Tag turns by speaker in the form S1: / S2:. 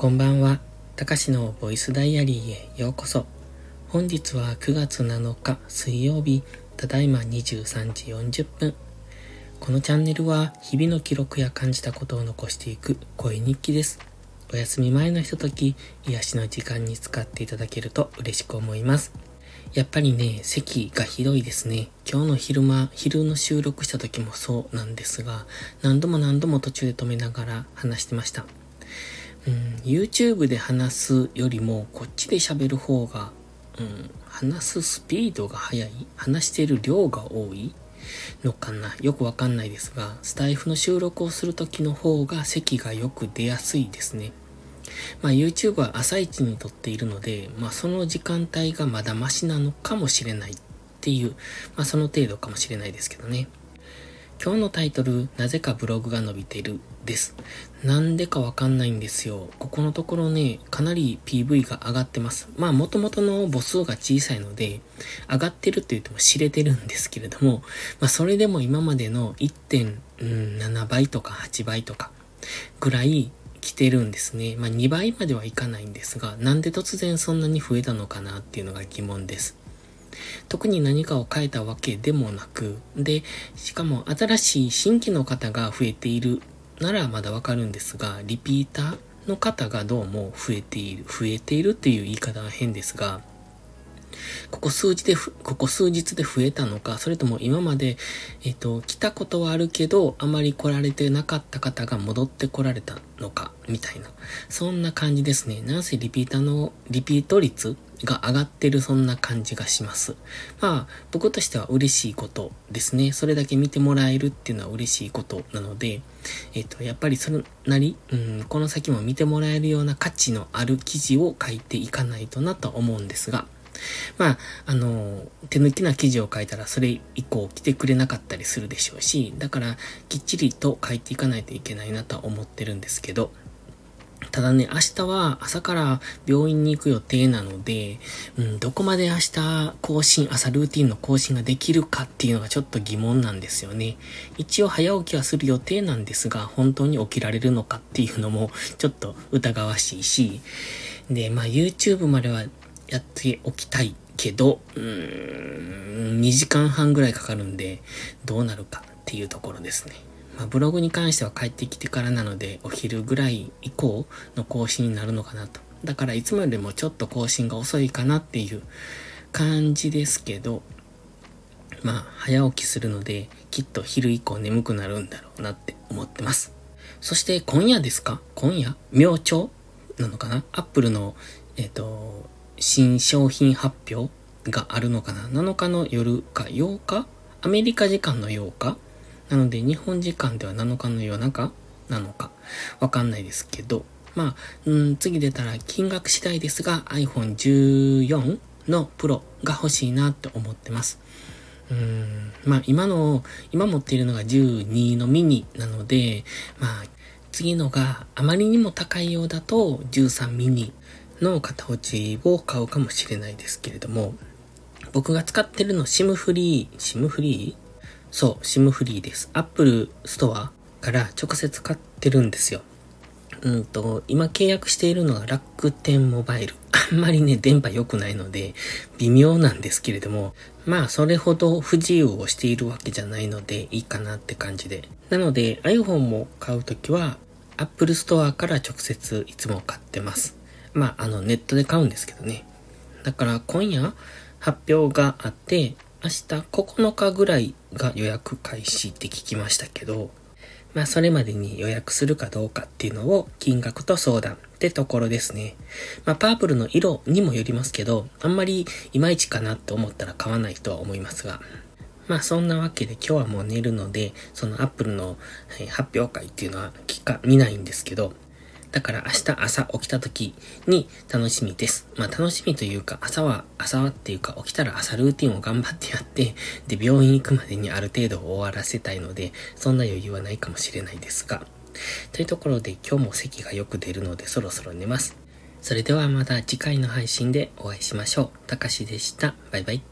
S1: こんばんは。たかしのボイスダイアリーへようこそ。本日は9月7日水曜日、ただいま23時40分。このチャンネルは日々の記録や感じたことを残していく声日記です。お休み前のひととき、癒しの時間に使っていただけると嬉しく思います。やっぱりね、咳がひどいですね。今日の昼間、昼の収録した時もそうなんですが、何度も何度も途中で止めながら話してました。うん、YouTube で話すよりも、こっちで喋る方が、うん、話すスピードが速い話している量が多いのかなよくわかんないですが、スタイフの収録をするときの方が席がよく出やすいですね。まあ YouTube は朝一に撮っているので、まあその時間帯がまだマシなのかもしれないっていう、まあその程度かもしれないですけどね。今日のタイトル、なぜかブログが伸びてるです。なんでかわかんないんですよ。ここのところね、かなり PV が上がってます。まあ、元々の母数が小さいので、上がってるって言っても知れてるんですけれども、まあ、それでも今までの1.7倍とか8倍とかぐらい来てるんですね。まあ、2倍まではいかないんですが、なんで突然そんなに増えたのかなっていうのが疑問です。特に何かを変えたわけでもなく、で、しかも新しい新規の方が増えているならまだわかるんですが、リピーターの方がどうも増えている、増えているっていう言い方は変ですが、ここ数日で、ここ数日で増えたのか、それとも今まで、えっ、と、来たことはあるけど、あまり来られてなかった方が戻って来られたのか、みたいな。そんな感じですね。なんせリピーターの、リピート率が上がってるそんな感じがします。まあ、僕としては嬉しいことですね。それだけ見てもらえるっていうのは嬉しいことなので、えっ、と、やっぱりそれなり、うん、この先も見てもらえるような価値のある記事を書いていかないとなと思うんですが、まあ、あの、手抜きな記事を書いたらそれ以降来てくれなかったりするでしょうし、だからきっちりと書いていかないといけないなとは思ってるんですけど、ただね、明日は朝から病院に行く予定なので、うん、どこまで明日更新、朝ルーティンの更新ができるかっていうのがちょっと疑問なんですよね。一応早起きはする予定なんですが、本当に起きられるのかっていうのも ちょっと疑わしいし、で、まあ YouTube まではやっておきたいけど、うーん、2時間半ぐらいかかるんで、どうなるかっていうところですね。まあ、ブログに関しては帰ってきてからなので、お昼ぐらい以降の更新になるのかなと。だからいつもよりもちょっと更新が遅いかなっていう感じですけど、まあ、早起きするので、きっと昼以降眠くなるんだろうなって思ってます。そして今夜ですか？今夜明朝なのかな？アップルの、えっ、ー、と、新商品発表があるのかな ?7 日の夜か8日？アメリカ時間の8日？なので、日本時間では7日の夜中なのか、わかんないですけど、まあ、うん、次出たら金額次第ですが、iPhone 14の Pro が欲しいなって思ってます。うん、まあ、今の、今持っているのが12のミニなので、まあ、次のがあまりにも高いようだと13ミニの型落ちを買うかもしれないですけれども、僕が使ってるの SIM フリー、SIM フリーそう、SIM フリーです。Apple ストアから直接買ってるんですよ。うんと、今契約しているのが楽天モバイル。あんまりね、電波良くないので、微妙なんですけれども、まあ、それほど不自由をしているわけじゃないので、いいかなって感じで。なので、iPhone も買うときは、Apple ストアから直接いつも買ってます。まあ、あの、ネットで買うんですけどね。だから、今夜、発表があって、明日9日ぐらいが予約開始って聞きましたけど、まあそれまでに予約するかどうかっていうのを金額と相談ってところですね。まあパープルの色にもよりますけど、あんまりいまいちかなって思ったら買わないとは思いますが、まあそんなわけで今日はもう寝るので、そのアップルの発表会っていうのは聞か、見ないんですけど、だから明日朝起きた時に楽しみです。まあ楽しみというか朝は、朝はっていうか起きたら朝ルーティンを頑張ってやって、で病院行くまでにある程度終わらせたいので、そんな余裕はないかもしれないですが。というところで今日も席がよく出るのでそろそろ寝ます。それではまた次回の配信でお会いしましょう。たかしでした。バイバイ。